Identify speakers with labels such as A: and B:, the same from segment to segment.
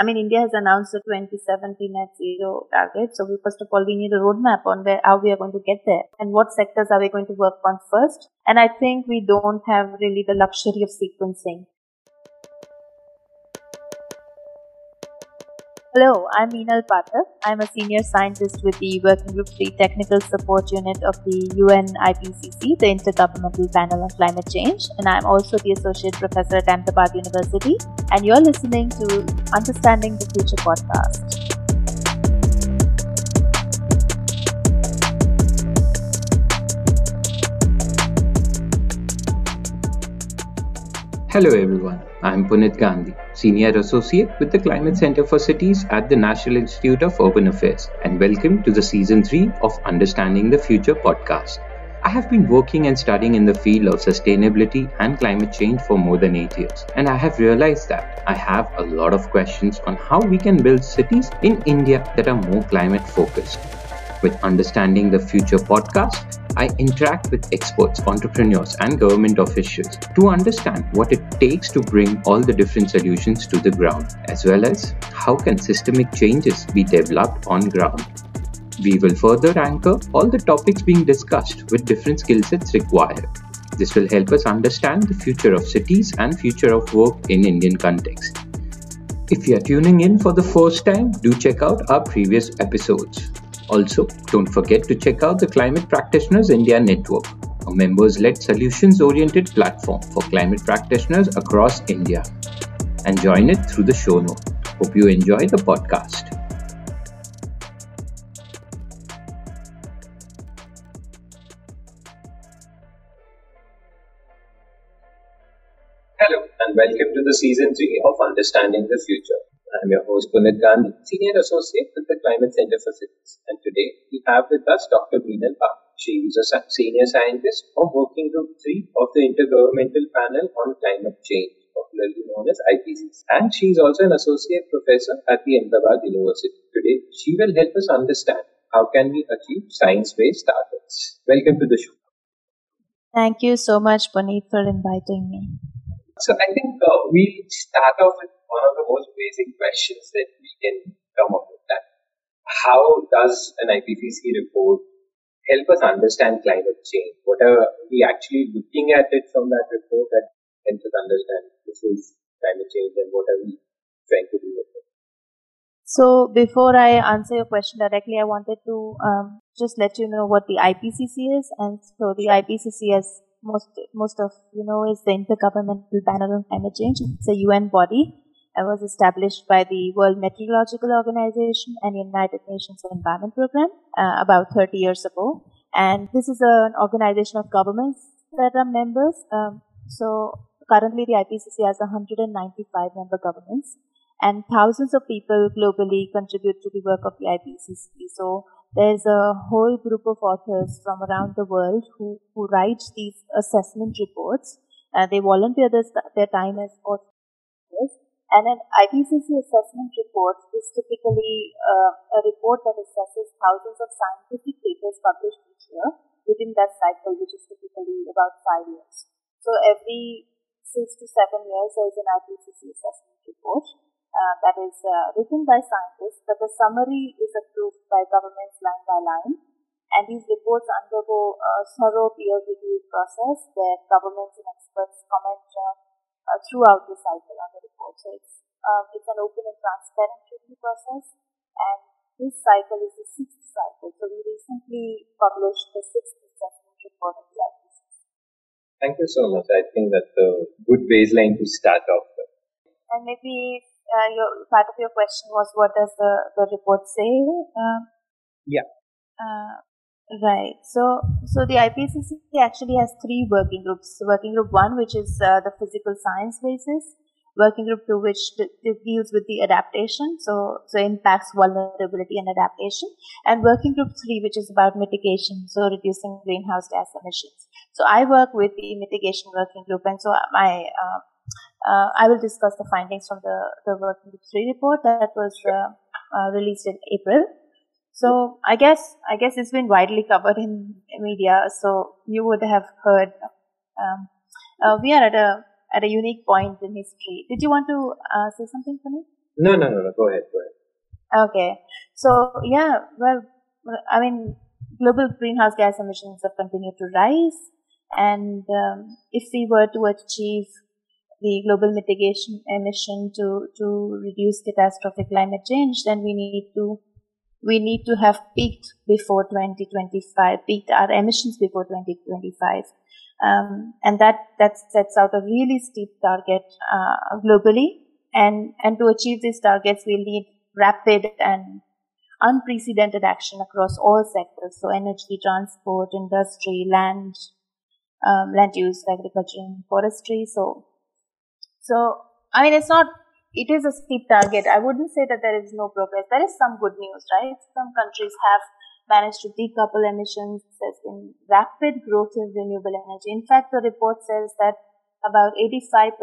A: I mean, India has announced a 2017 net zero target. So we, first of all, we need a roadmap on where, how we are going to get there and what sectors are we going to work on first. And I think we don't have really the luxury of sequencing. Hello, I'm Meenal Pathak. I'm a senior scientist with the Working Group 3 Technical Support Unit of the UN IPCC, the Intergovernmental Panel on Climate Change, and I'm also the Associate Professor at Ahmedabad University. And you're listening to Understanding the Future podcast.
B: Hello everyone, I'm Punit Gandhi, Senior Associate with the Climate Center for Cities at the National Institute of Urban Affairs, and welcome to the Season 3 of Understanding the Future podcast. I have been working and studying in the field of sustainability and climate change for more than 8 years, and I have realized that I have a lot of questions on how we can build cities in India that are more climate focused. With Understanding the Future podcast, I interact with experts, entrepreneurs, and government officials to understand what it takes to bring all the different solutions to the ground, as well as how can systemic changes be developed on ground. We will further anchor all the topics being discussed with different skill sets required. This will help us understand the future of cities and future of work in Indian context. If you are tuning in for the first time, do check out our previous episodes. Also, don't forget to check out the Climate Practitioners India Network, a members led solutions oriented platform for climate practitioners across India. And join it through the show note. Hope you enjoy the podcast. Hello, and welcome to the season 3 of Understanding the Future. I'm your host Punit Gandhi, Senior Associate with the Climate Center for Cities. And today we have with us Dr. Meenal Pathak. She is a senior scientist from Working Group 3 of the Intergovernmental Panel on Climate Change, popularly known as IPCC. And she is also an associate professor at the Ahmedabad University. Today she will help us understand how can we achieve science-based targets. Welcome to the show.
A: Thank you so much, Puneet, for inviting me.
B: So I think uh, we start off with one of the most basic questions that we can come up with that. How does an IPCC report help us understand climate change? What are we actually looking at it from that report that helps us understand this is climate change and what are we trying to do with it?
A: So before I answer your question directly, I wanted to um, just let you know what the IPCC is. And so the IPCC, as most most of you know, is the Intergovernmental Panel on Climate Change. It's a UN body was established by the World Meteorological Organization and United Nations Environment Program uh, about 30 years ago. And this is an organization of governments that are members. Um, so currently the IPCC has 195 member governments and thousands of people globally contribute to the work of the IPCC. So there's a whole group of authors from around the world who, who write these assessment reports. Uh, they volunteer this, their time as authors and an IPCC assessment report is typically uh, a report that assesses thousands of scientific papers published each year within that cycle, which is typically about five years. So every six to seven years, there is an IPCC assessment report uh, that is uh, written by scientists, but the summary is approved by governments line by line. And these reports undergo a thorough peer review process where governments and experts comment uh, throughout the cycle on the report. So it's um, it's an open and transparent review process, and this cycle is the sixth cycle. So we recently published the sixth assessment report of the IPCC.
B: Thank you so much. I think that's a good baseline to start off with.
A: And maybe uh, your part of your question was what does the, the report say?
B: Um, yeah.
A: Uh, Right. So, so the IPCC actually has three working groups. Working group one, which is uh, the physical science basis. Working group two, which deals with the adaptation, so so impacts vulnerability and adaptation. And working group three, which is about mitigation, so reducing greenhouse gas emissions. So I work with the mitigation working group, and so my uh, uh, I will discuss the findings from the the working group three report that was uh, uh, released in April. So I guess I guess it's been widely covered in media. So you would have heard. Um, uh, we are at a at a unique point in history. Did you want to uh, say something for me?
C: No, no, no, no. Go ahead. Go ahead.
A: Okay. So yeah, well, I mean, global greenhouse gas emissions have continued to rise, and um, if we were to achieve the global mitigation emission to to reduce catastrophic climate change, then we need to we need to have peaked before 2025, peaked our emissions before 2025. Um, and that, that sets out a really steep target uh, globally. And, and to achieve these targets, we'll need rapid and unprecedented action across all sectors. So energy, transport, industry, land, um, land use, agriculture and forestry. So, so, I mean, it's not it is a steep target. I wouldn't say that there is no progress. There is some good news, right? Some countries have managed to decouple emissions. There's been rapid growth in renewable energy. In fact, the report says that about 85%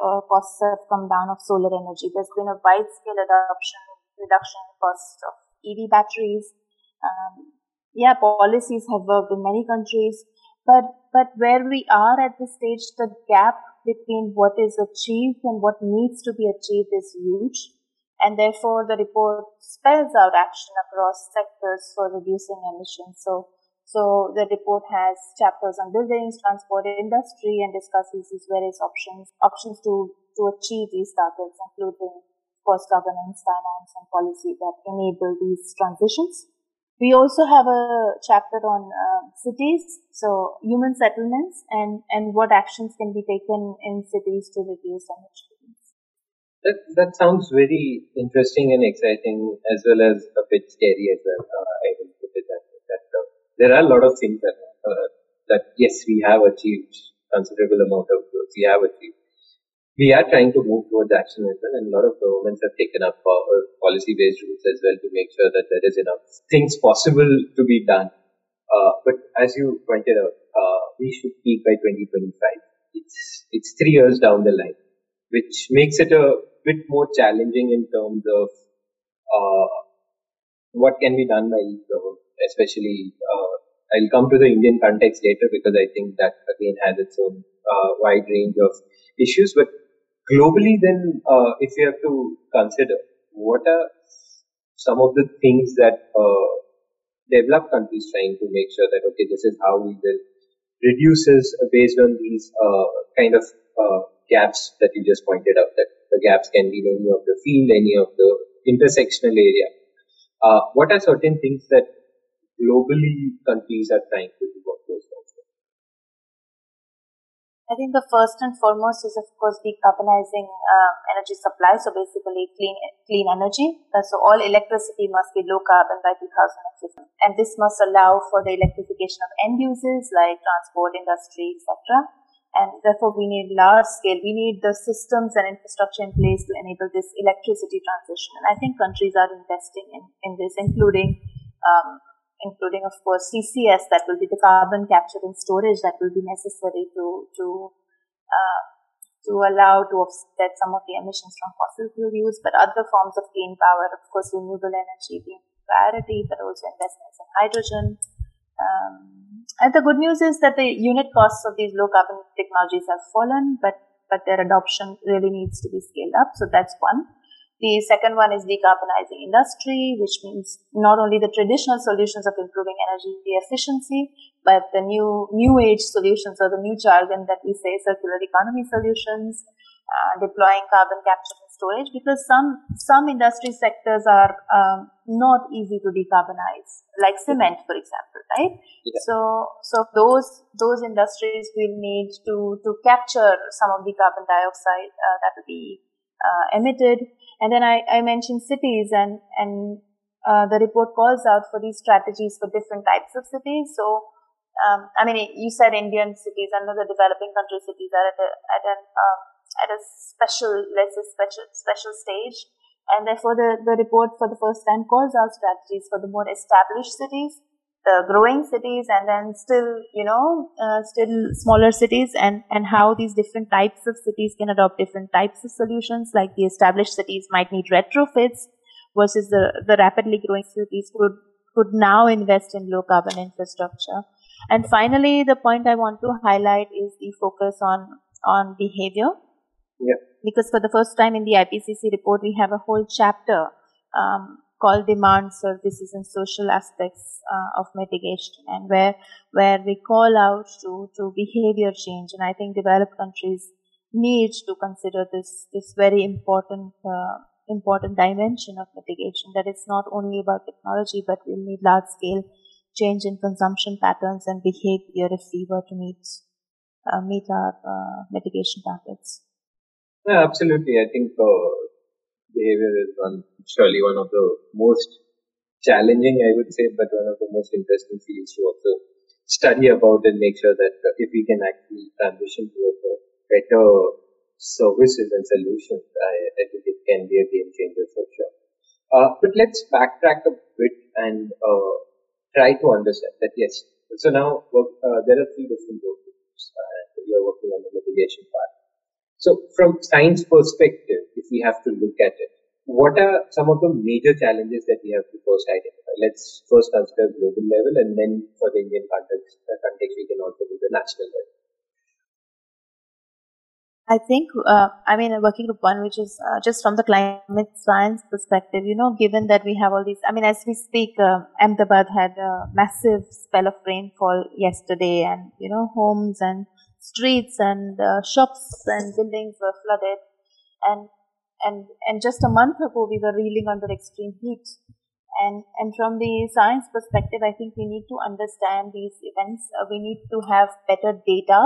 A: of costs have come down of solar energy. There's been a wide scale adoption, reduction in cost of EV batteries. Um, yeah, policies have worked in many countries, but, but where we are at this stage, the gap between what is achieved and what needs to be achieved is huge. And therefore, the report spells out action across sectors for reducing emissions. So, so the report has chapters on buildings, transport, industry, and discusses these various options, options to, to achieve these targets, including cost governance, finance, and policy that enable these transitions. We also have a chapter on uh, cities, so human settlements and, and what actions can be taken in cities to reduce emissions.
C: That, that sounds very interesting and exciting as well as a bit scary as well. Uh, I will put it that, that uh, there are a lot of things that, uh, that yes, we have achieved considerable amount of growth. We have achieved we are trying to move towards action as well, and a lot of governments have taken up uh, policy-based rules as well to make sure that there is enough things possible to be done. Uh, but as you pointed out, uh, we should peak by 2025. It's it's three years down the line, which makes it a bit more challenging in terms of uh, what can be done by each government, especially. Uh, I'll come to the Indian context later because I think that again has its own uh, wide range of issues. But globally, then, uh, if you have to consider what are some of the things that uh, developed countries trying to make sure that okay, this is how we will reduces based on these uh, kind of uh, gaps that you just pointed out. That the gaps can be in any of the field, any of the intersectional area. Uh, what are certain things that globally countries are trying to do?
A: I think the first and foremost is, of course, decarbonizing uh, energy supply. So basically, clean clean energy. Uh, so all electricity must be low carbon by 2050, and this must allow for the electrification of end uses like transport, industry, etc. And therefore, we need large scale. We need the systems and infrastructure in place to enable this electricity transition. And I think countries are investing in in this, including um, including of course CCS that will be the carbon capture and storage that will be necessary to to uh, to allow to offset some of the emissions from fossil fuel use, but other forms of clean power, of course, renewable energy being priority, but also investments in hydrogen. Um, and the good news is that the unit costs of these low carbon technologies have fallen, but but their adoption really needs to be scaled up. So that's one. The second one is decarbonizing industry, which means not only the traditional solutions of improving energy efficiency, but the new, new age solutions or the new jargon that we say circular economy solutions, uh, deploying carbon capture and storage because some, some industry sectors are um, not easy to decarbonize, like cement, for example, right? Yeah. So, so those, those industries will need to, to capture some of the carbon dioxide uh, that will be uh, emitted and then I, I mentioned cities and, and uh, the report calls out for these strategies for different types of cities. So, um, I mean, you said Indian cities and the developing country cities are at a, at an, um, at a special, let's say special, special stage. And therefore the, the report for the first time calls out strategies for the more established cities the growing cities and then still, you know, uh, still smaller cities and, and how these different types of cities can adopt different types of solutions. Like the established cities might need retrofits versus the, the rapidly growing cities could, could now invest in low carbon infrastructure. And finally, the point I want to highlight is the focus on, on behavior.
C: Yeah.
A: Because for the first time in the IPCC report, we have a whole chapter um, called demand services and social aspects uh, of mitigation and where where we call out to to behavior change. And i think developed countries need to consider this this very important uh, important dimension of mitigation that it's not only about technology but we'll need large scale change in consumption patterns and behavior if we were to meet uh, meet our uh, mitigation targets.
C: Yeah absolutely. I think uh, behavior is one surely one of the most challenging, I would say, but one of the most interesting fields to also study about and make sure that if we can actually transition towards a better services and solutions, I, I think it can be a game changer for sure. Uh, but let's backtrack a bit and uh, try to understand that yes. So now uh, there are three different work groups. Uh, we are working on the mitigation part. So from science perspective, if we have to look at it, what are some of the major challenges that we have to first identify? Let's first consider global level and then for the Indian context, uh, context we can also do the national level.
A: I think, uh, I mean, working group one, which is uh, just from the climate science perspective, you know, given that we have all these, I mean, as we speak, uh, Ahmedabad had a massive spell of rainfall yesterday and, you know, homes and streets and uh, shops and buildings were flooded. And, and, and just a month ago, we were reeling under extreme heat. And, and from the science perspective, I think we need to understand these events. Uh, we need to have better data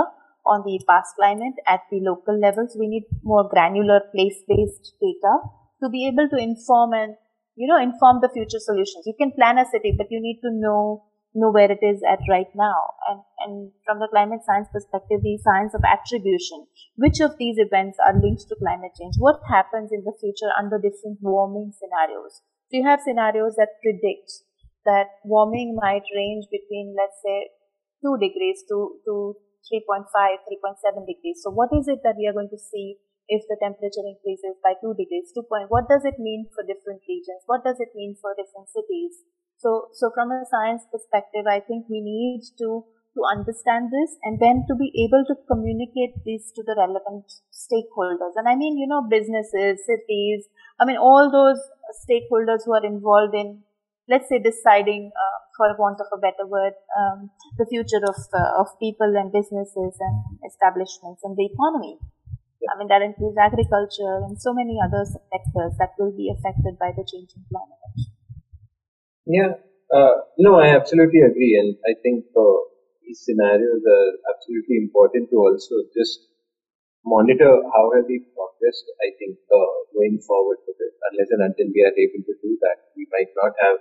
A: on the past climate at the local levels. We need more granular place-based data to be able to inform and, you know, inform the future solutions. You can plan a city, but you need to know know where it is at right now. And, and from the climate science perspective, the science of attribution, which of these events are linked to climate change? What happens in the future under different warming scenarios? So you have scenarios that predict that warming might range between, let's say, 2 degrees to, to 3.5, 3.7 degrees. So what is it that we are going to see if the temperature increases by 2 degrees, 2 point, what does it mean for different regions? What does it mean for different cities? So, so from a science perspective, I think we need to, to understand this and then to be able to communicate this to the relevant stakeholders. And I mean, you know, businesses, cities, I mean, all those stakeholders who are involved in, let's say, deciding, uh, for want of a better word, um, the future of, uh, of people and businesses and establishments and the economy. I mean, that includes agriculture and so many other sectors that will be affected by the changing climate.
C: Yeah, uh, no, I absolutely agree, and I think uh, these scenarios are absolutely important to also just monitor how have we progressed. I think uh, going forward with it, unless and until we are able to do that, we might not have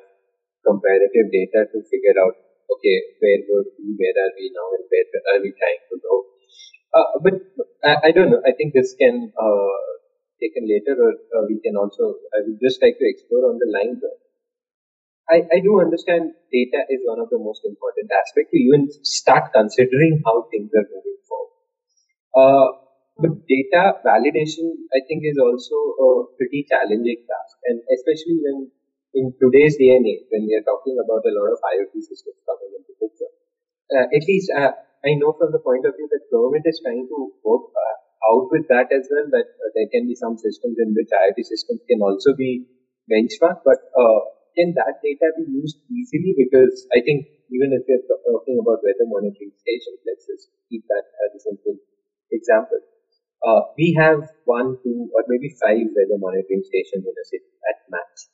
C: comparative data to figure out okay where were we, where are we now, and where are we trying to go. Uh, but I, I, don't know. I think this can uh, taken later, or uh, we can also. I would just like to explore on the lines I, I do understand data is one of the most important aspects to even start considering how things are moving forward. Uh, but data validation, I think, is also a pretty challenging task, and especially when in today's day and age, when we are talking about a lot of IoT systems coming into picture. Uh, at least uh, I know from the point of view that government is trying to work uh, out with that as well. That uh, there can be some systems in which IoT systems can also be benchmarked, but uh, can that data be used easily? Because I think even if you're talking about weather monitoring stations, let's just keep that as a simple example. Uh, we have one, two, or maybe five weather monitoring stations in a city at max.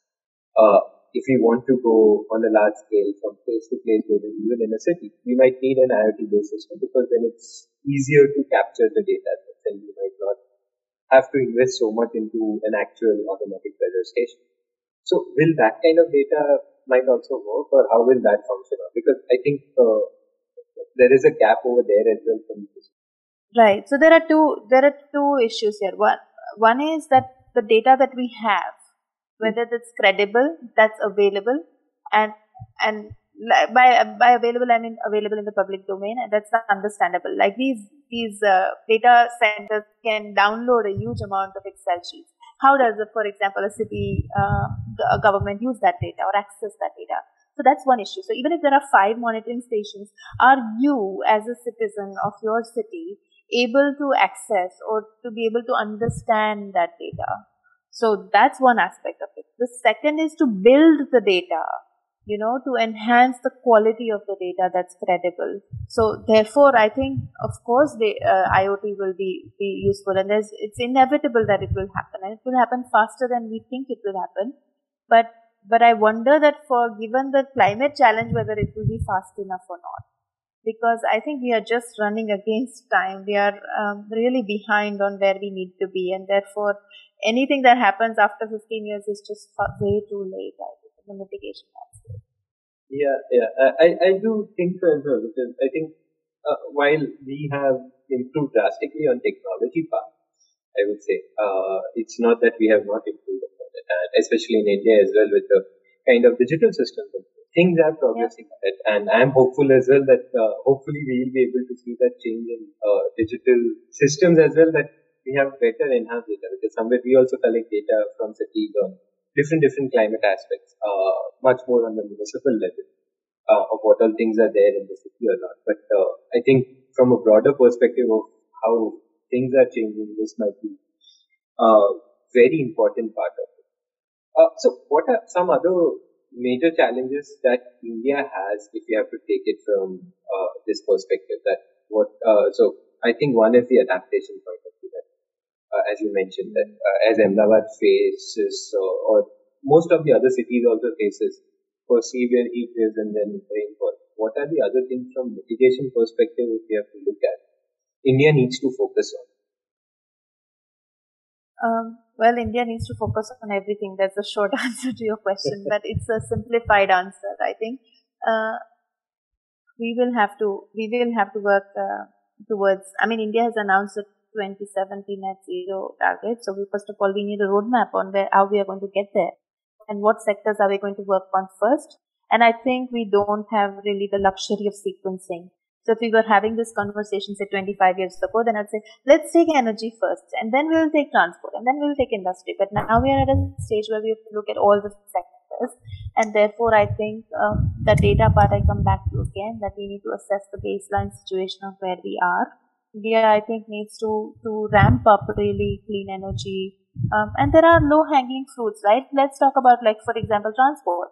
C: Uh, if we want to go on a large scale from place to place, even in a city, we might need an IoT-based system because then it's easier to capture the data and we might not have to invest so much into an actual automatic weather station. So will that kind of data might also work or how will that function? Because I think uh, there is a gap over there as well from this.
A: Right. So there are two there are two issues here. One one is that the data that we have, whether that's credible, that's available, and and by by available I mean available in the public domain, and that's not understandable. Like these these uh, data centers can download a huge amount of Excel sheets how does, for example, a city uh, a government use that data or access that data? So that's one issue. So even if there are five monitoring stations, are you as a citizen of your city able to access or to be able to understand that data. So that's one aspect of it. The second is to build the data, you know, to enhance the quality of the data that's credible. So therefore, I think, of course, the uh, IoT will be, be useful and there's, it's inevitable that it will happen and it will happen faster than we think it will happen. But, but I wonder that for given the climate challenge, whether it will be fast enough or not because I think we are just running against time. We are um, really behind on where we need to be, and therefore, anything that happens after 15 years is just way too late. I think the mitigation landscape.
C: Yeah, yeah, I, I do think so as well because I think uh, while we have improved drastically on technology part, I would say uh, it's not that we have not improved upon it, and especially in India as well with the kind of digital systems things are progressing yeah. and I'm hopeful as well that uh, hopefully we will be able to see that change in uh, digital systems as well that we have better enhanced data because somewhere we also collect data from cities on different different climate aspects uh, much more on the municipal level uh, of what all things are there in the city or not but uh, I think from a broader perspective of how things are changing this might be a very important part of it uh, so what are some other major challenges that India has if you have to take it from uh, this perspective that what uh, so I think one is the adaptation point of view that uh, as you mentioned that uh, as Ahmedabad faces or most of the other cities also faces for severe heat waves and then rainfall. What are the other things from mitigation perspective if you have to look at? India needs to focus on
A: um, well, India needs to focus on everything. That's a short answer to your question, but it's a simplified answer. I think uh, we will have to we will have to work uh, towards. I mean, India has announced a 2017 net zero target. So we first of all we need a roadmap on where how we are going to get there, and what sectors are we going to work on first. And I think we don't have really the luxury of sequencing. So if we were having this conversation, say 25 years ago, then I'd say, let's take energy first, and then we'll take transport, and then we'll take industry. But now we are at a stage where we have to look at all the sectors, and therefore I think um, the data part I come back to again that we need to assess the baseline situation of where we are. India, I think, needs to to ramp up really clean energy, um, and there are low hanging fruits, right? Let's talk about like, for example, transport,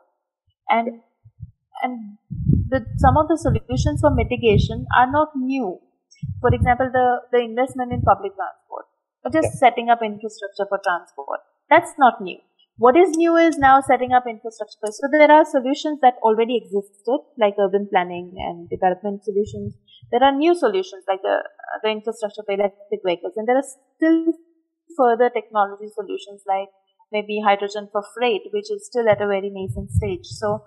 A: and and the, some of the solutions for mitigation are not new. For example, the, the investment in public transport, or just setting up infrastructure for transport. That's not new. What is new is now setting up infrastructure. So there are solutions that already existed, like urban planning and development solutions. There are new solutions like the, the infrastructure for electric vehicles, and there are still further technology solutions like maybe hydrogen for freight, which is still at a very nascent stage. So,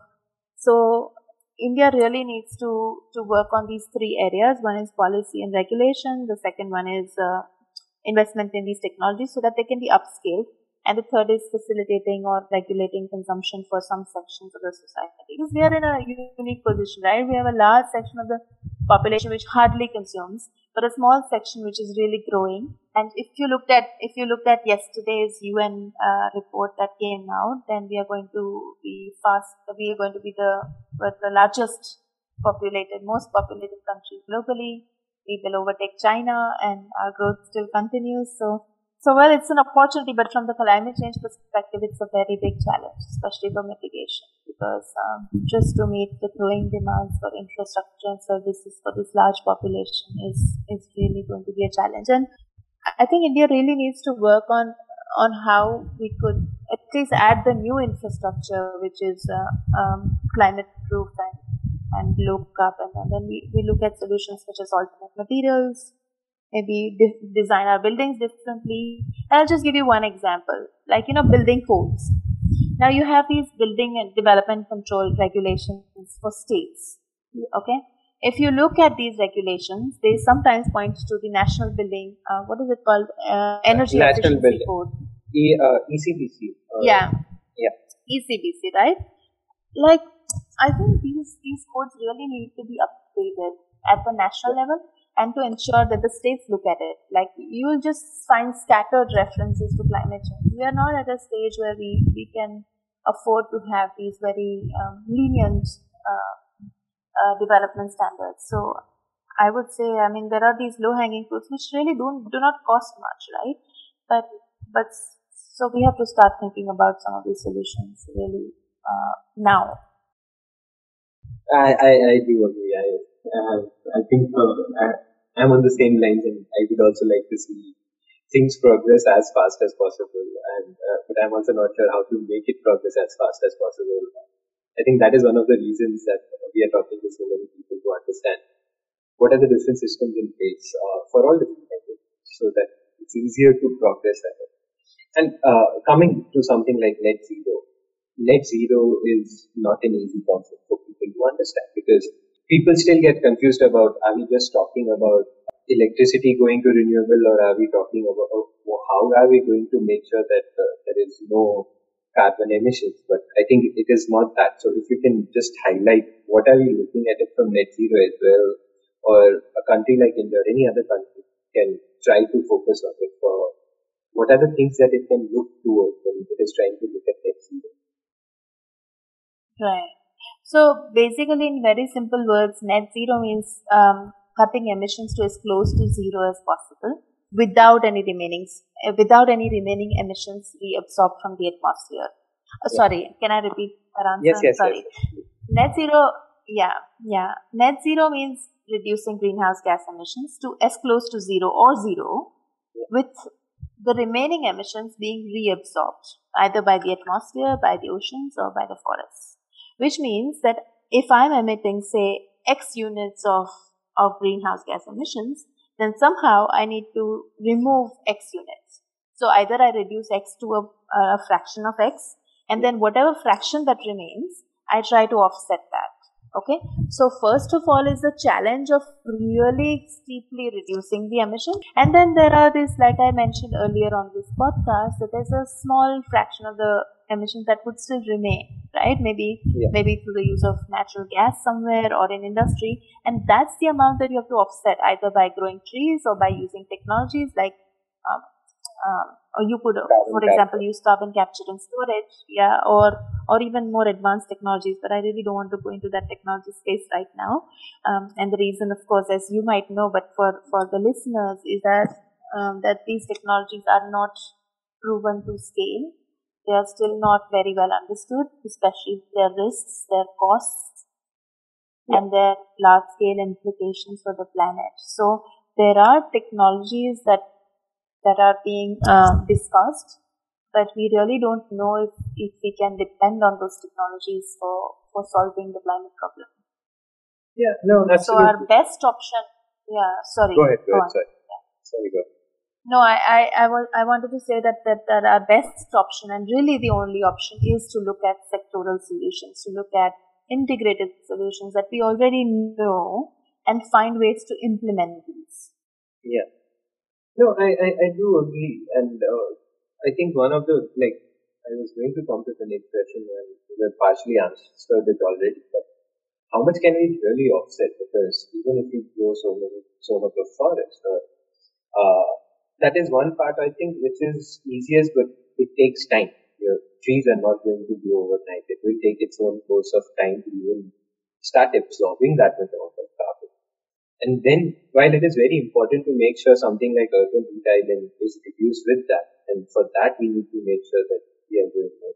A: so India really needs to, to work on these three areas. One is policy and regulation. The second one is uh, investment in these technologies so that they can be upscaled. And the third is facilitating or regulating consumption for some sections of the society. Because we are in a unique position, right? We have a large section of the population which hardly consumes, but a small section which is really growing. And if you looked at if you looked at yesterday's UN uh, report that came out, then we are going to be fast. We are going to be the the largest populated, most populated country globally. We will overtake China, and our growth still continues. So so, well, it's an opportunity, but from the climate change perspective, it's a very big challenge, especially for mitigation, because um, just to meet the growing demands for infrastructure and services for this large population is, is really going to be a challenge. And I think India really needs to work on on how we could at least add the new infrastructure, which is uh, um, climate proof and, and low carbon. And then we, we look at solutions such as alternate materials, maybe de- design our buildings differently. And I'll just give you one example, like you know, building codes. Now you have these building and development control regulations for states. Okay, if you look at these regulations, they sometimes point to the national building. Uh, what is it called? Uh, energy national efficiency building. code.
C: E, uh, ECBC.
A: Uh, yeah.
C: Yeah.
A: ECBC, right? Like, I think these these codes really need to be updated at the national level and to ensure that the states look at it. Like you will just find scattered references to climate change. We are not at a stage where we, we can afford to have these very um, lenient uh, uh, development standards. So I would say, I mean, there are these low-hanging fruits which really don't do not cost much, right? But but so we have to start thinking about some of these solutions really uh, now.
C: I, I, I do agree. I uh, I think uh, I, I'm on the same lines, and I would also like to see things progress as fast as possible. And uh, but I'm also not sure how to make it progress as fast as possible. I think that is one of the reasons that we are talking to so many people to understand what are the different systems in place uh, for all different languages so that it's easier to progress ahead. And uh, coming to something like net zero, net zero is not an easy concept for people to understand because people still get confused about are we just talking about electricity going to renewable or are we talking about oh, how are we going to make sure that uh, there is no carbon emissions but i think it is not that so if you can just highlight what are we looking at it from net zero as well or a country like India or any other country can try to focus on it for what are the things that it can look towards when it is trying to look at net zero?
A: Right. So basically, in very simple words, net zero means um, cutting emissions to as close to zero as possible without any remaining uh, without any remaining emissions reabsorbed from the atmosphere. Uh, sorry, can I repeat that answer?
C: Yes, yes,
A: sorry.
C: Yes.
A: Net zero, yeah, yeah. Net zero means reducing greenhouse gas emissions to as close to zero or zero, with the remaining emissions being reabsorbed either by the atmosphere, by the oceans, or by the forests. Which means that if I'm emitting, say, X units of, of greenhouse gas emissions, then somehow I need to remove X units. So either I reduce X to a, a fraction of X, and then whatever fraction that remains, I try to offset that. Okay, so first of all is the challenge of really steeply reducing the emission, and then there are these, like I mentioned earlier on this podcast, that there's a small fraction of the emissions that would still remain, right? Maybe yeah. maybe through the use of natural gas somewhere or in industry, and that's the amount that you have to offset either by growing trees or by using technologies like um, um, or you could, carbon for example, use carbon capture and storage, yeah, or or even more advanced technologies. But I really don't want to go into that technology space right now. Um, and the reason, of course, as you might know, but for for the listeners, is that um, that these technologies are not proven to scale. They are still not very well understood, especially their risks, their costs, and their large scale implications for the planet. So there are technologies that that are being uh, discussed, but we really don't know if, if we can depend on those technologies for, for solving the climate problem.
C: Yeah, no, absolutely.
A: So our best option, yeah, sorry.
C: Go ahead, go, go ahead, sorry. Yeah. Sorry, go
A: No, I, I, I, was, I wanted to say that, that, that our best option and really the only option is to look at sectoral solutions, to look at integrated solutions that we already know and find ways to implement these.
C: Yeah. No, I, I, I do agree. And uh, I think one of the, like, I was going to come to the next question and you partially answered it already. But how much can we really offset? Because even if we grow so many, so much of forest, or, uh, that is one part I think which is easiest, but it takes time. Your trees are not going to grow overnight. It will take its own course of time to even start absorbing that much amount of carbon. And then, while it is very important to make sure something like urban island is reduced with that, and for that we need to make sure that we are doing more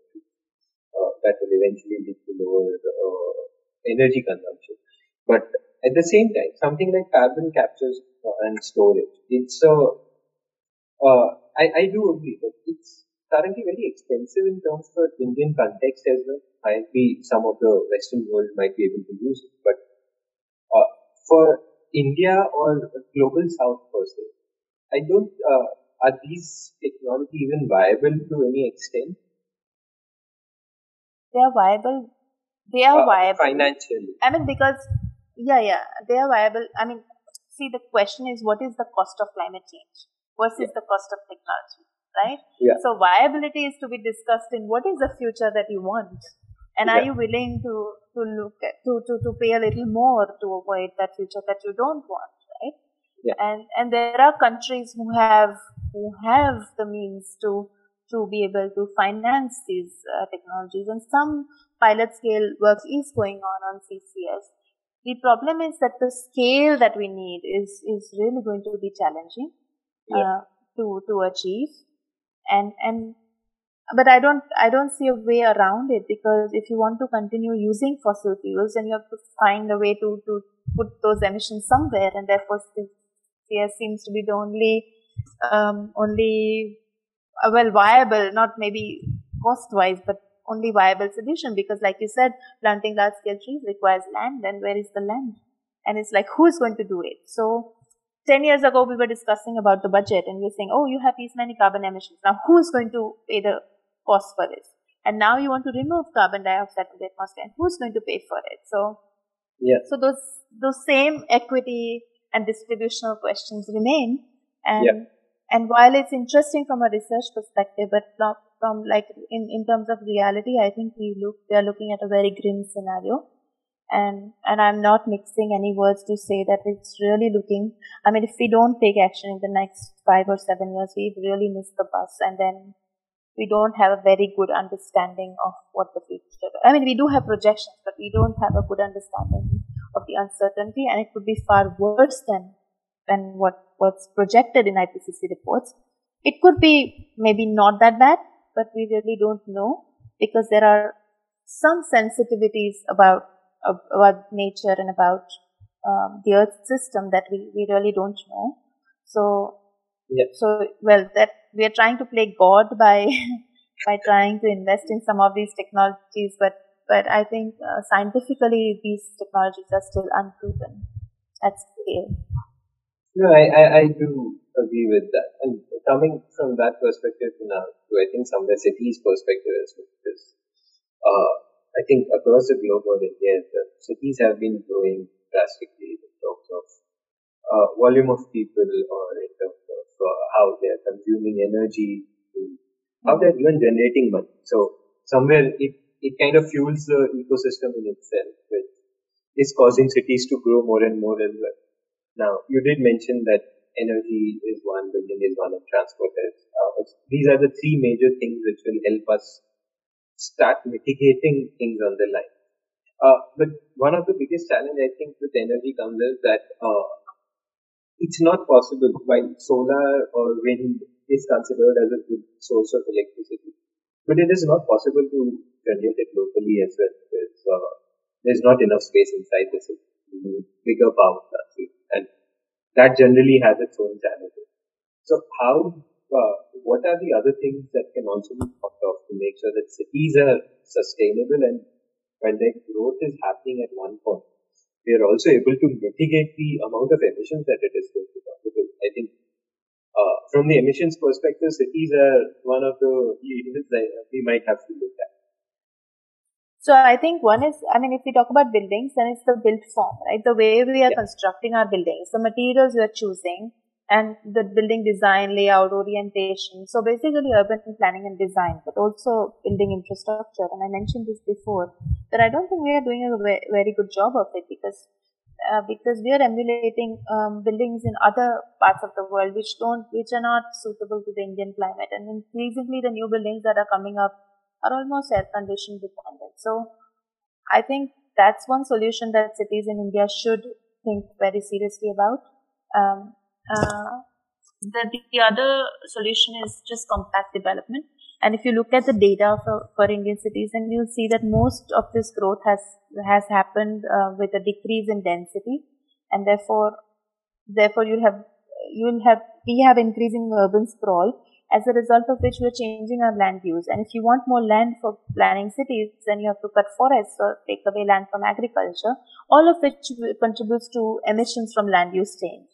C: uh, that will eventually lead to lower uh, energy consumption. But at the same time, something like carbon capture and storage, it's a, uh, I, I do agree that it's currently very expensive in terms of Indian context as well. Might be some of the Western world might be able to use it, but uh, for India or global south per se. I don't, uh, are these technology even viable to any extent?
A: They are viable. They are uh, viable.
C: Financially.
A: I mean, because, yeah, yeah, they are viable. I mean, see, the question is what is the cost of climate change versus yeah. the cost of technology, right?
C: Yeah.
A: So viability is to be discussed in what is the future that you want and yeah. are you willing to to look at to, to to pay a little more to avoid that future that you don't want right
C: yeah.
A: and and there are countries who have who have the means to to be able to finance these uh, technologies and some pilot scale work is going on on ccs the problem is that the scale that we need is is really going to be challenging
C: Yeah.
A: uh, to to achieve, and and but I don't I don't see a way around it because if you want to continue using fossil fuels, then you have to find a way to to put those emissions somewhere, and therefore CCS seems to be the only um, only uh, well viable, not maybe cost wise, but only viable solution. Because like you said planting large scale trees requires land. And where is the land? And it's like who is going to do it? So 10 years ago we were discussing about the budget and we were saying oh you have these many carbon emissions. Now who is going to pay the this and now you want to remove carbon dioxide from the atmosphere. And who's going to pay for it? So
C: Yeah.
A: so those those same equity and distributional questions remain. And
C: Yeah.
A: and while it's interesting from a research perspective but not from like in, in terms of reality i think we look we are looking at a very grim scenario. And and i'm not mixing any words to say that it's really looking i mean if we don't take action in the next five or seven years we've really missed the bus. And then we don't have a very good understanding of what the future i mean we do have projections but we don't have a good understanding of the uncertainty and it could be far worse than than what what's projected in ipcc reports. It could be maybe not that bad but we really don't know because there are some sensitivities about about nature and about um, the earth system that we, we really don't know. So
C: Yeah.
A: so well that we are trying to play god by by trying to invest in some of these technologies but but i think uh, scientifically these technologies are still unproven at scale
C: No, I, I, I do agree with that. And coming from that perspective now to I think somewhere cities perspective as well, because uh, I think across the globe or India, the cities have been growing drastically in terms of uh, volume of people or in terms of uh, how they are consuming energy, how they are even generating money. So somewhere it, it kind of fuels the ecosystem in itself, which is causing cities to grow more and more as well. Now, you did mention that energy is one, building is one, and transport is. Uh, these are the three major things which will help us start mitigating things on the line. Uh, but one of the biggest challenge I think with energy comes is that uh, it's not possible while solar or wind is considered as a good source of electricity, but it is not possible to generate it locally as well because uh, there's not enough space inside the city. Need bigger power plants, and that generally has its own challenges. So how, uh, what are the other things that can also be thought of to make sure that cities are sustainable and when their growth is happening at one point, we are also able to mitigate the amount of emissions that it is going to cause. Because I think uh, from the emissions perspective, cities are one of the units that we might have to look at.
A: So I think one is, I mean, if we talk about buildings, then it's the built form, right? The way we are
C: Yeah.
A: constructing our buildings, the materials we are choosing, and the building design, layout, orientation. So basically urban planning and design, but also building infrastructure. And I mentioned this before, that I don't think we are doing a very good job of it because uh, because we are emulating um, buildings in other parts of the world which don't which are not suitable to the Indian climate and increasingly the new buildings that are coming up are almost air conditioned dependent. So I think that's one solution that cities in India should think very seriously about. Um, uh, the, the other solution is just compact development. And if you look at the data for, for Indian cities, then you'll see that most of this growth has has happened uh, with a decrease in density, and therefore, therefore you'll have you'll have we have increasing urban sprawl. As a result of which, we're changing our land use. And if you want more land for planning cities, then you have to cut forests or take away land from agriculture. All of which contributes to emissions from land use change.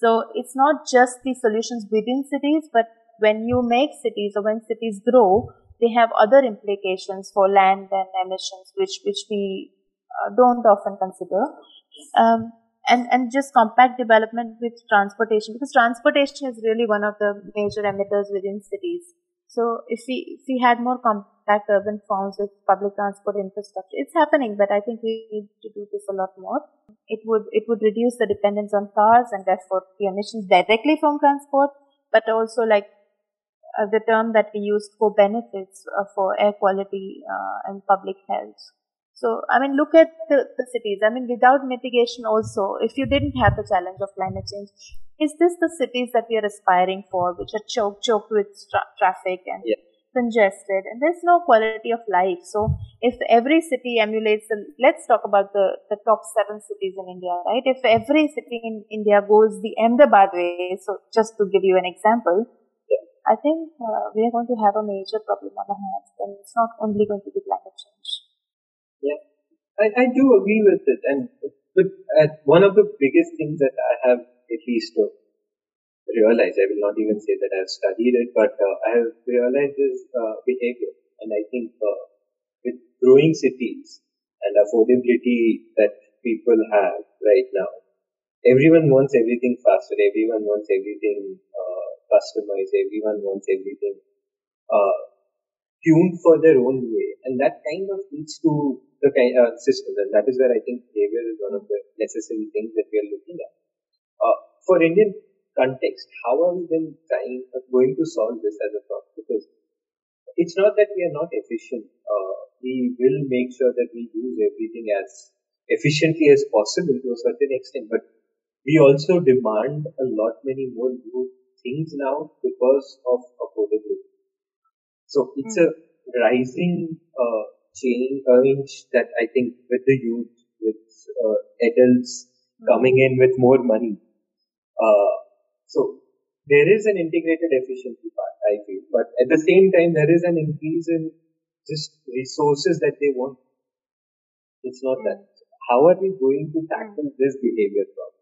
A: So it's not just the solutions within cities, but when you make cities or when cities grow, they have other implications for land and emissions, which which we uh, don't often consider. Um, and and just compact development with transportation, because transportation is really one of the major emitters within cities. So if we if we had more compact urban forms with public transport infrastructure, it's happening, but I think we need to do this a lot more. It would it would reduce the dependence on cars and therefore the emissions directly from transport, but also like uh, the term that we use for benefits uh, for air quality uh, and public health. So, I mean, look at the, the cities. I mean, without mitigation also, if you didn't have the challenge of climate change, is this the cities that we are aspiring for, which are choked, choked with tra- traffic and
C: yeah.
A: congested, and there's no quality of life. So, if every city emulates the, let's talk about the, the top seven cities in India, right? If every city in India goes the Ahmedabad way, so just to give you an example, I think uh, we are going to have a major problem on our hands. And it's not only going to be climate change.
C: Yeah, I, I do agree with it. And but one of the biggest things that I have at least uh, realized, I will not even say that I've studied it, but uh, I have realized is uh, behavior. And I think uh, with growing cities and affordability that people have right now, everyone wants everything faster. Everyone wants everything uh, customized. Everyone wants everything tuned for their own way, and that kind of leads to the kind uh, systems, and that is where I think behavior is one of the necessary things that we are looking at. Uh, for Indian context, how are we then trying uh, going to solve this as a problem? Because it's not that we are not efficient. Uh, we will make sure that we use everything as efficiently as possible to a certain extent, but we also demand a lot many more new things now because of affordability. So it's mm. a rising uh, change that I think with the youth, with uh, adults mm. coming in with more money. Uh, so there is an integrated efficiency part, I feel, but at the same time there is an increase in just resources that they want. It's not mm. that. How are we going to tackle this behavior problem?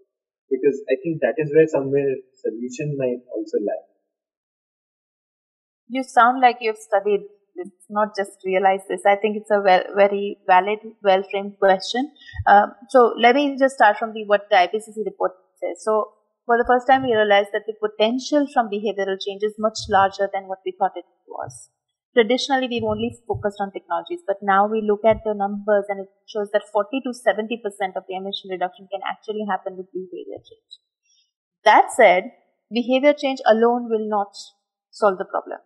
C: because I think that is where somewhere solution might also lie.
A: You sound like you've studied this, not just realized this. I think it's a well, very valid, well framed question. Um, so let me just start from the what the IPCC report says. So for the first time, we realized that the potential from behavioral change is much larger than what we thought it was traditionally we've only focused on technologies, but now we look at the numbers and it shows that 40 to 70% of the emission reduction can actually happen with behavior change. That said, behavior change alone will not solve the problem.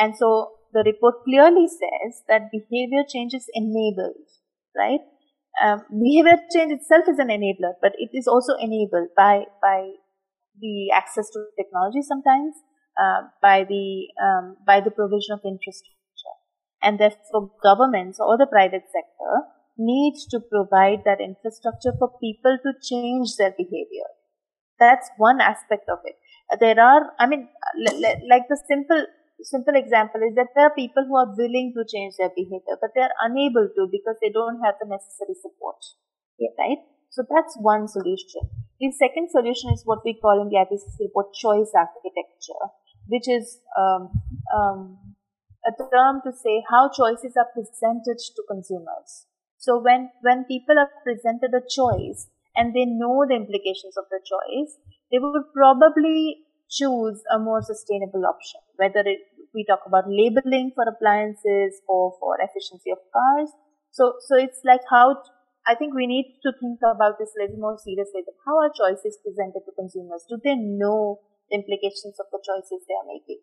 A: And so the report clearly says that behavior change is enabled, right? Um, behavior change itself is an enabler, but it is also enabled by, by the access to technology sometimes, uh, by the um, by the provision of infrastructure, and therefore governments or the private sector needs to provide that infrastructure for people to change their behavior. That's one aspect of it. There are, I mean, like the simple simple example is that there are people who are willing to change their behavior, but they are unable to because they don't have the necessary support. Yeah. Right? So that's one solution. The second solution is what we call in the IPCC report choice architecture, which is um, um, a term to say how choices are presented to consumers. So when, when people are presented a choice and they know the implications of the choice, they would probably choose a more sustainable option, whether it, we talk about labeling for appliances or for efficiency of cars. So, so it's like how I think we need to think about this a little more seriously. That How are choices presented to consumers? Do they know the implications of the choices they are making?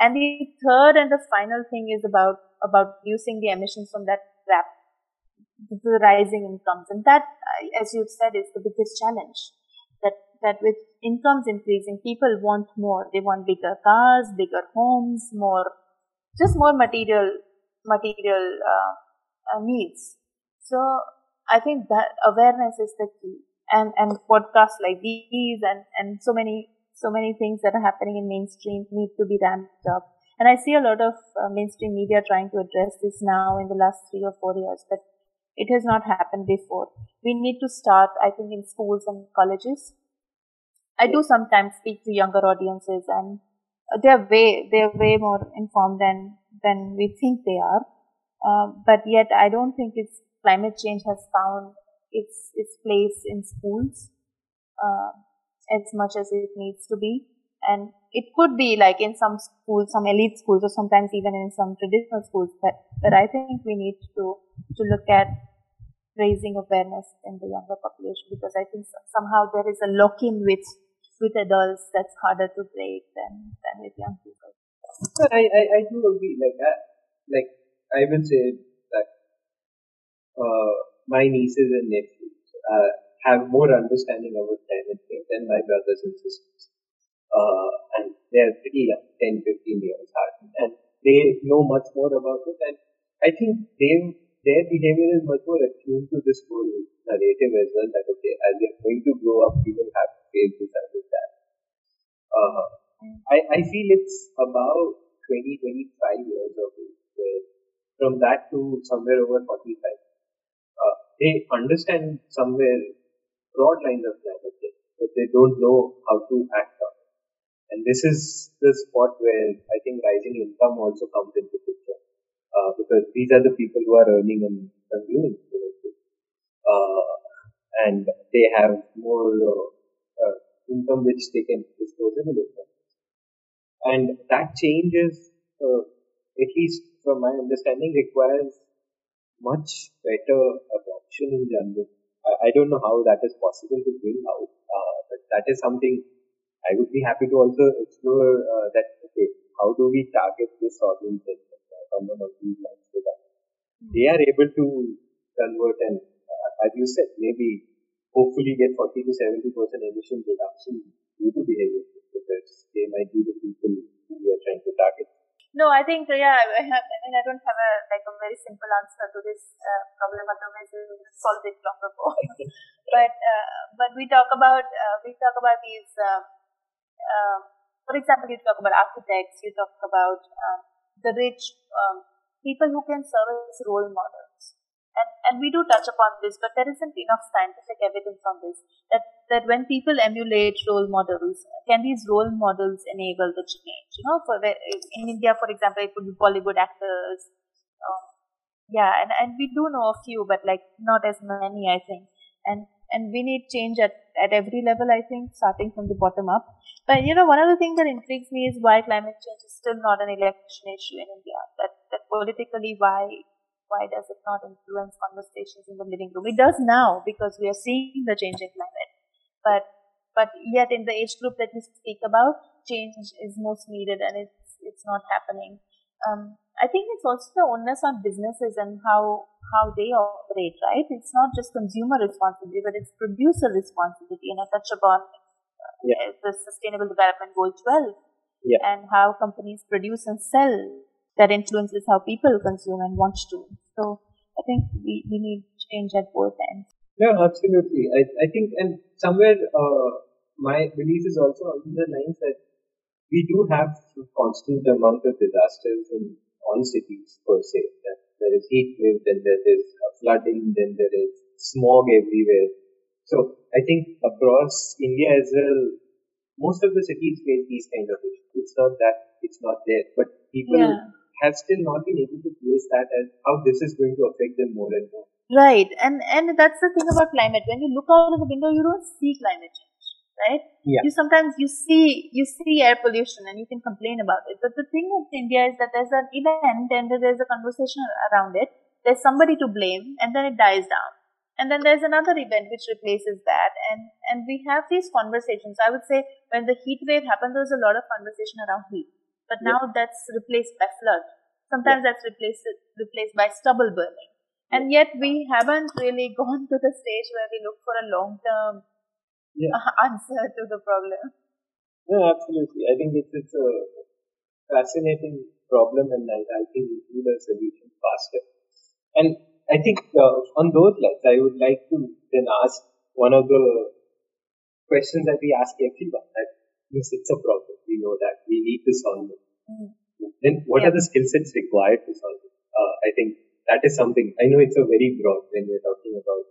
A: And the third and the final thing is about about reducing the emissions from that trap, the rising incomes, and that, as you've said, is the biggest challenge. That with incomes increasing, people want more. They want bigger cars, bigger homes, more, just more material material uh, uh, needs. So I think that awareness is the key. And, and podcasts like these and, and so many, so many things that are happening in mainstream need to be ramped up. And I see a lot of uh, mainstream media trying to address this now in the last three or four years, but it has not happened before. We need to start, I think, in schools and colleges. I do sometimes speak to younger audiences and they're way, they're way more informed than, than we think they are. Uh, but yet I don't think it's climate change has found its its place in schools uh, as much as it needs to be. And it could be like in some schools, some elite schools, or sometimes even in some traditional schools. But but I think we need to to look at raising awareness in the younger population because I think somehow there is a lock-in with with adults that's harder to break than than with young people.
C: I, I, I do agree. Like I, like I will say that uh, my nieces and nephews uh, have more understanding about climate change than my brothers and sisters. Uh, and they're pretty young, 10, 15 years old, and they know much more about it. And I think they their behavior is much more attuned to this whole narrative as well that okay, as we are going to grow up, we will have to face this. Uh, I, I feel it's about 20, 25 years of age, where from that to somewhere over 45, uh, they understand somewhere broad lines of climate change, but they don't know how to act on it. And this is the spot where I think rising income also comes into picture. Uh, because these are the people who are earning and consuming uh, and they have more uh, uh, income which they can disposable income. And that change is, uh, at least from my understanding, requires much better adoption in general. I, I don't know how that is possible to bring out, uh, but that is something I would be happy to also explore uh, that, okay, how do we target this audience someone of these lines so that they are able to convert and, uh, as you said, maybe hopefully get 40 to 70 percent emission reduction due to behavior because they might be the people who we are trying to target.
A: No, I think yeah. I, have, I mean, I don't have a like a very simple answer to this uh, problem. Otherwise, we will solve it long ago. but uh, but we talk about uh, we talk about these. Um, uh, for example, you talk about architects. You talk about um, the rich um, people who can serve as role models. And, and we do touch upon this, but there isn't enough scientific evidence on this. That, that when people emulate role models, can these role models enable the change? You know, for in India, for example, it could be Bollywood actors. Um, yeah, and, and we do know a few, but like not as many, I think. And and we need change at, at every level, I think, starting from the bottom up. But you know, one of the things that intrigues me is why climate change is still not an election issue in India. That that politically, why why does it not influence conversations in the living room? It does now because we are seeing the change in climate. But but yet in the age group that we speak about, change is most needed and it's it's not happening. Um, I think it's also the onus on businesses and how how they operate, right? It's not just consumer responsibility, but it's producer responsibility. And I touch upon yeah. the Sustainable Development Goal 12 yeah. and how companies produce and sell that influences how people consume and want to. So I think we, we need change at both ends.
C: Yeah, absolutely. I, I think, and somewhere uh, my belief is also on the lines that we do have constant amount of disasters in on cities per se. That there is heat wave, then there is flooding, then there is smog everywhere. So I think across India as well, most of the cities face these kind of issues. It's not that it's not there, but people yeah. Have still not been able to place that as how this is going to affect them more and more.
A: Right, and and that's the thing about climate. When you look out of the window, you don't see climate change right?
C: Yeah.
A: You sometimes you see you see air pollution and you can complain about it. But the thing with India is that there's an event and there's a conversation around it. There's somebody to blame and then it dies down. And then there's another event which replaces that and, and we have these conversations. I would say when the heat wave happened, there was a lot of conversation around heat. But now yeah. that's replaced by flood. Sometimes yeah. that's replaced replaced by stubble burning. And yet we haven't really gone to the stage where we look for a long term yeah. answer to the problem.
C: No, absolutely. I think it's, it's a fascinating problem and I, I think we need a solution faster. And I think uh, on those lines, I would like to then ask one of the questions that we ask everyone that yes, it's a problem. We know that we need to solve it. Mm. Then what yeah. are the skill sets required to solve it? Uh, I think that is something, I know it's a very broad when we're talking about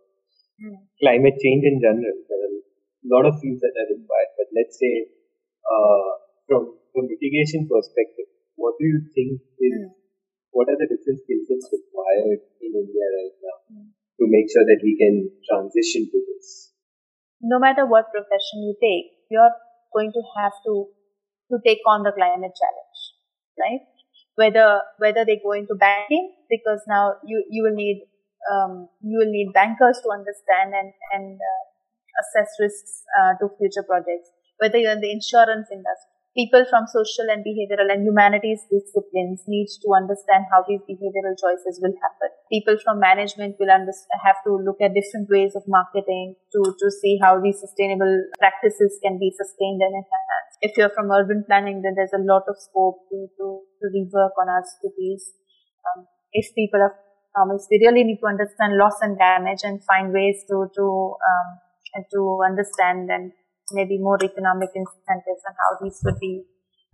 C: mm. climate change in general. There are a lot of fields that are required. But let's say uh, from from mitigation perspective, what do you think is mm. what are the different skill sets required in India right now mm. to make sure that we can transition to this?
A: No matter what profession you take, you're going to have to to take on the climate challenge, right? Whether whether they go into banking because now you you will need um, you will need bankers to understand and and uh, assess risks uh, to future projects, whether you're in the insurance industry, people from social and behavioral and humanities disciplines need to understand how these behavioral choices will happen. People from management will have to look at different ways of marketing to, to see how these sustainable practices can be sustained and enhanced. If you're from urban planning, then there's a lot of scope to, to, to rework on our cities. Um, if people are farmers, we really need to understand loss and damage and find ways to, to, um, to understand and maybe more economic incentives and how these would be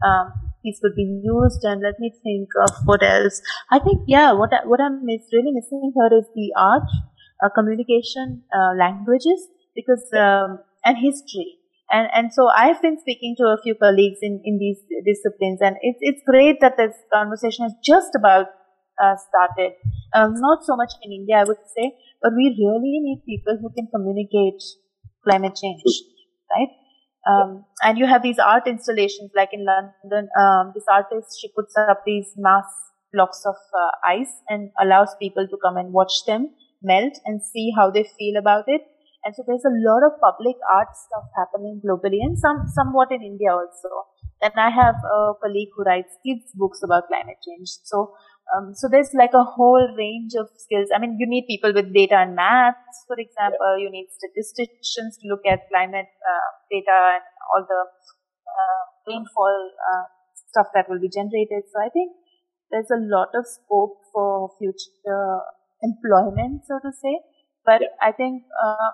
A: um, these would be used. And let me think of what else. I think yeah, what I, what I'm really missing here is the art, uh, communication, uh, languages, because um, and history. And and so I've been speaking to a few colleagues in in these disciplines, and it's it's great that this conversation has just about uh, started. Um, not so much in India, I would say, but we really need people who can communicate climate change right? Um, and you have these art installations, like in London, um, this artist, she puts up these mass blocks of uh, ice and allows people to come and watch them melt and see how they feel about it. And so there's a lot of public art stuff happening globally and some, somewhat in India also. Then I have a colleague who writes kids books about climate change. So um, so there's like a whole range of skills. I mean, you need people with data and maths, for example. Yeah. You need statisticians to look at climate uh, data and all the uh, rainfall uh, stuff that will be generated. So I think there's a lot of scope for future employment, so to say. But yeah. I think uh,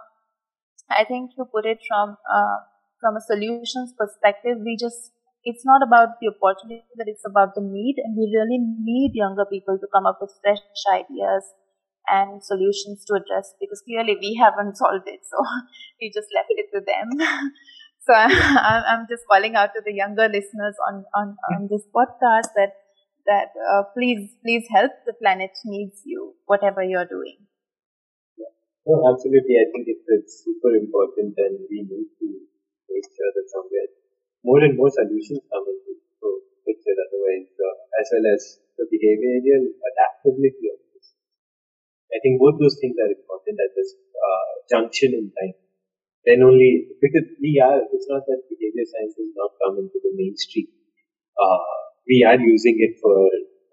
A: I think to put it from uh, from a solutions perspective, we just it's not about the opportunity, but it's about the need. And we really need younger people to come up with fresh ideas and solutions to address because clearly we haven't solved it. So we just left it to them. so I'm, just calling out to the younger listeners on, on, on this podcast that, that uh, please, please help. The planet needs you, whatever you're doing.
C: Yeah. No, absolutely. I think it's, it's super important and we need to make sure that somewhere more and more solutions come into so it. Otherwise, uh, as well as the behavioral adaptability of this. I think both those things are important at this uh, junction in time. Then only because we are, it's not that behavior science has not come into the mainstream. Uh, we are using it for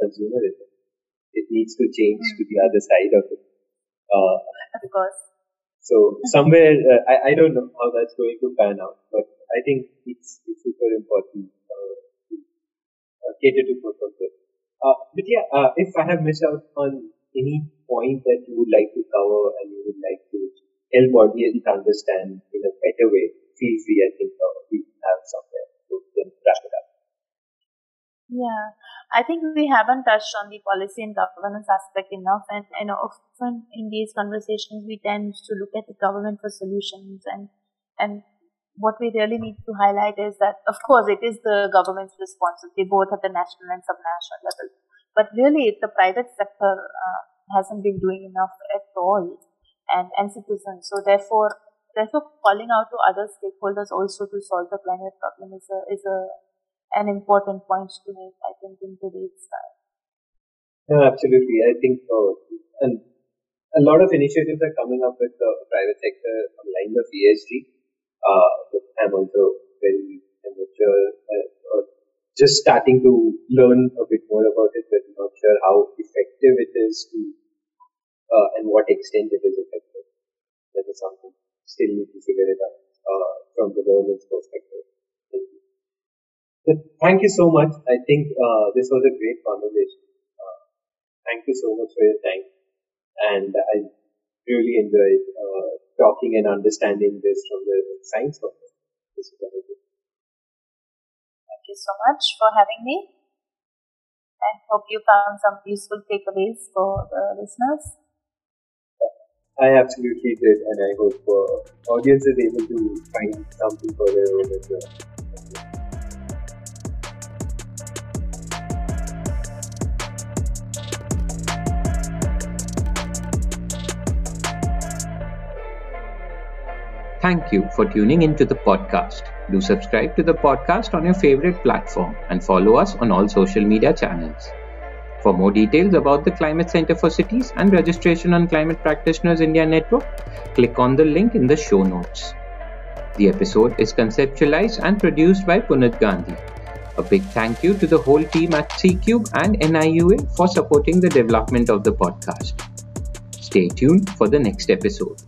C: consumerism. It needs to change mm. to the other side of it.
A: Uh, of course.
C: So somewhere, uh, I, I don't know how that's going to pan out, but I think it's, it's super important uh, to uh, cater to them. Uh, but yeah, uh, if I have missed out on any point that you would like to cover and you would like to help audience understand in a better way, feel free. I think uh, we have somewhere to then wrap it up.
A: Yeah, I think we haven't touched on the policy and governance aspect enough, and you know, often in these conversations we tend to look at the government for solutions and and what we really need to highlight is that, of course, it is the government's responsibility, both at the national and subnational level. But really, the private sector uh, hasn't been doing enough at all, and and citizens. So therefore, therefore, calling out to other stakeholders also to solve the climate problem is a is a an important point to make. I think in today's time.
C: Yeah, absolutely. I think uh, and a lot of initiatives are coming up with the private sector on lines of ESG uh, I'm also very amateur, uh, just starting to learn a bit more about it, but not sure how effective it is to, uh, and what extent it is effective. That is something still need to figure it out uh, from the government's perspective. Thank you. So thank you so much. I think uh, this was a great conversation. Uh, thank you so much for your time, and I really enjoyed uh, talking and understanding this from the science of it.
A: Thank you so much for having me. I hope you found some useful takeaways for the listeners.
C: I absolutely did, and I hope uh, audience is able to find something for their own as well.
B: Thank you for tuning into the podcast. Do subscribe to the podcast on your favorite platform and follow us on all social media channels. For more details about the Climate Center for Cities and registration on Climate Practitioners India Network, click on the link in the show notes. The episode is conceptualized and produced by Punit Gandhi. A big thank you to the whole team at C-Cube and NIUA for supporting the development of the podcast. Stay tuned for the next episode.